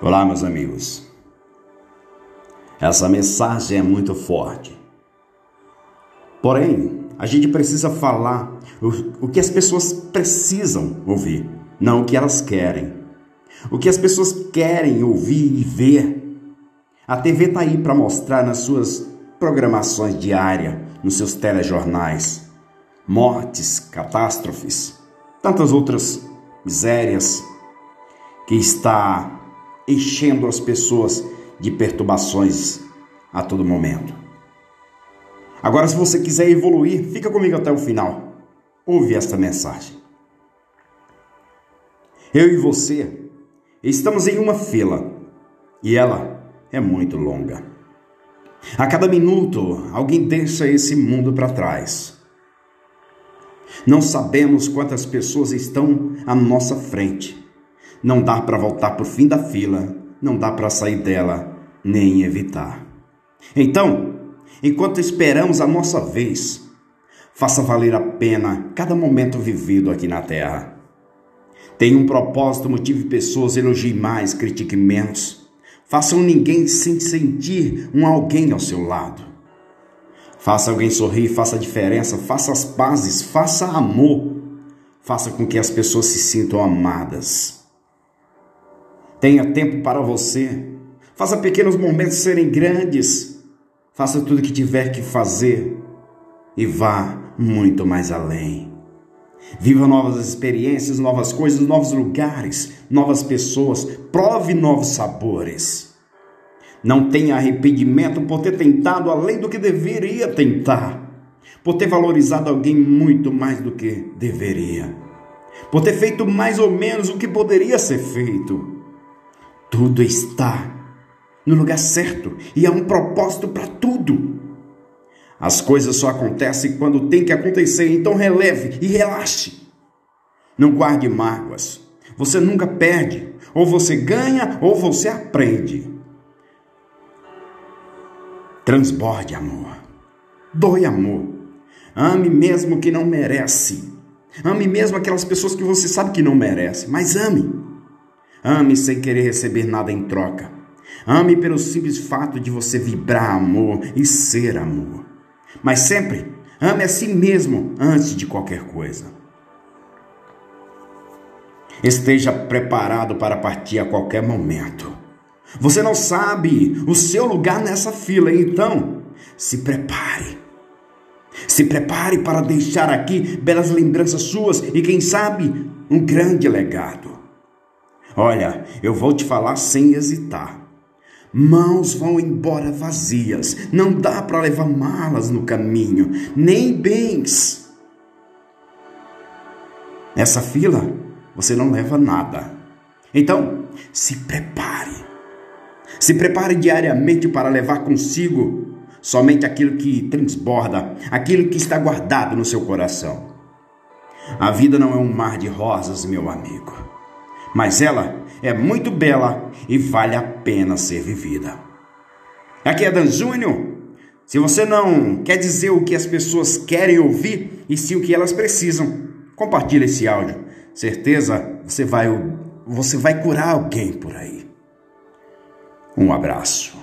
Olá, meus amigos. Essa mensagem é muito forte. Porém, a gente precisa falar o, o que as pessoas precisam ouvir, não o que elas querem. O que as pessoas querem ouvir e ver. A TV está aí para mostrar nas suas programações diárias, nos seus telejornais, mortes, catástrofes, tantas outras misérias que está enchendo as pessoas de perturbações a todo momento. Agora, se você quiser evoluir, fica comigo até o final. Ouve esta mensagem. Eu e você estamos em uma fila e ela é muito longa. A cada minuto, alguém deixa esse mundo para trás. Não sabemos quantas pessoas estão à nossa frente não dá para voltar para o fim da fila, não dá para sair dela, nem evitar. Então, enquanto esperamos a nossa vez, faça valer a pena cada momento vivido aqui na Terra. Tenha um propósito, motive pessoas, elogie mais, critique menos. Façam ninguém se sentir um alguém ao seu lado. Faça alguém sorrir, faça a diferença, faça as pazes, faça amor. Faça com que as pessoas se sintam amadas. Tenha tempo para você. Faça pequenos momentos serem grandes. Faça tudo o que tiver que fazer e vá muito mais além. Viva novas experiências, novas coisas, novos lugares, novas pessoas. Prove novos sabores. Não tenha arrependimento por ter tentado além do que deveria tentar, por ter valorizado alguém muito mais do que deveria, por ter feito mais ou menos o que poderia ser feito tudo está no lugar certo e há um propósito para tudo. As coisas só acontecem quando tem que acontecer, então releve e relaxe. Não guarde mágoas. Você nunca perde. Ou você ganha ou você aprende. Transborde amor. Doe amor. Ame mesmo que não merece. Ame mesmo aquelas pessoas que você sabe que não merece, mas ame. Ame sem querer receber nada em troca. Ame pelo simples fato de você vibrar amor e ser amor. Mas sempre ame a si mesmo antes de qualquer coisa. Esteja preparado para partir a qualquer momento. Você não sabe o seu lugar nessa fila, então se prepare. Se prepare para deixar aqui belas lembranças suas e, quem sabe, um grande legado. Olha, eu vou te falar sem hesitar. Mãos vão embora vazias. Não dá para levar malas no caminho, nem bens. Nessa fila, você não leva nada. Então, se prepare. Se prepare diariamente para levar consigo somente aquilo que transborda, aquilo que está guardado no seu coração. A vida não é um mar de rosas, meu amigo mas ela é muito bela e vale a pena ser vivida. Aqui é Dan Júnior. Se você não quer dizer o que as pessoas querem ouvir e sim o que elas precisam, compartilhe esse áudio. Certeza você vai você vai curar alguém por aí. Um abraço.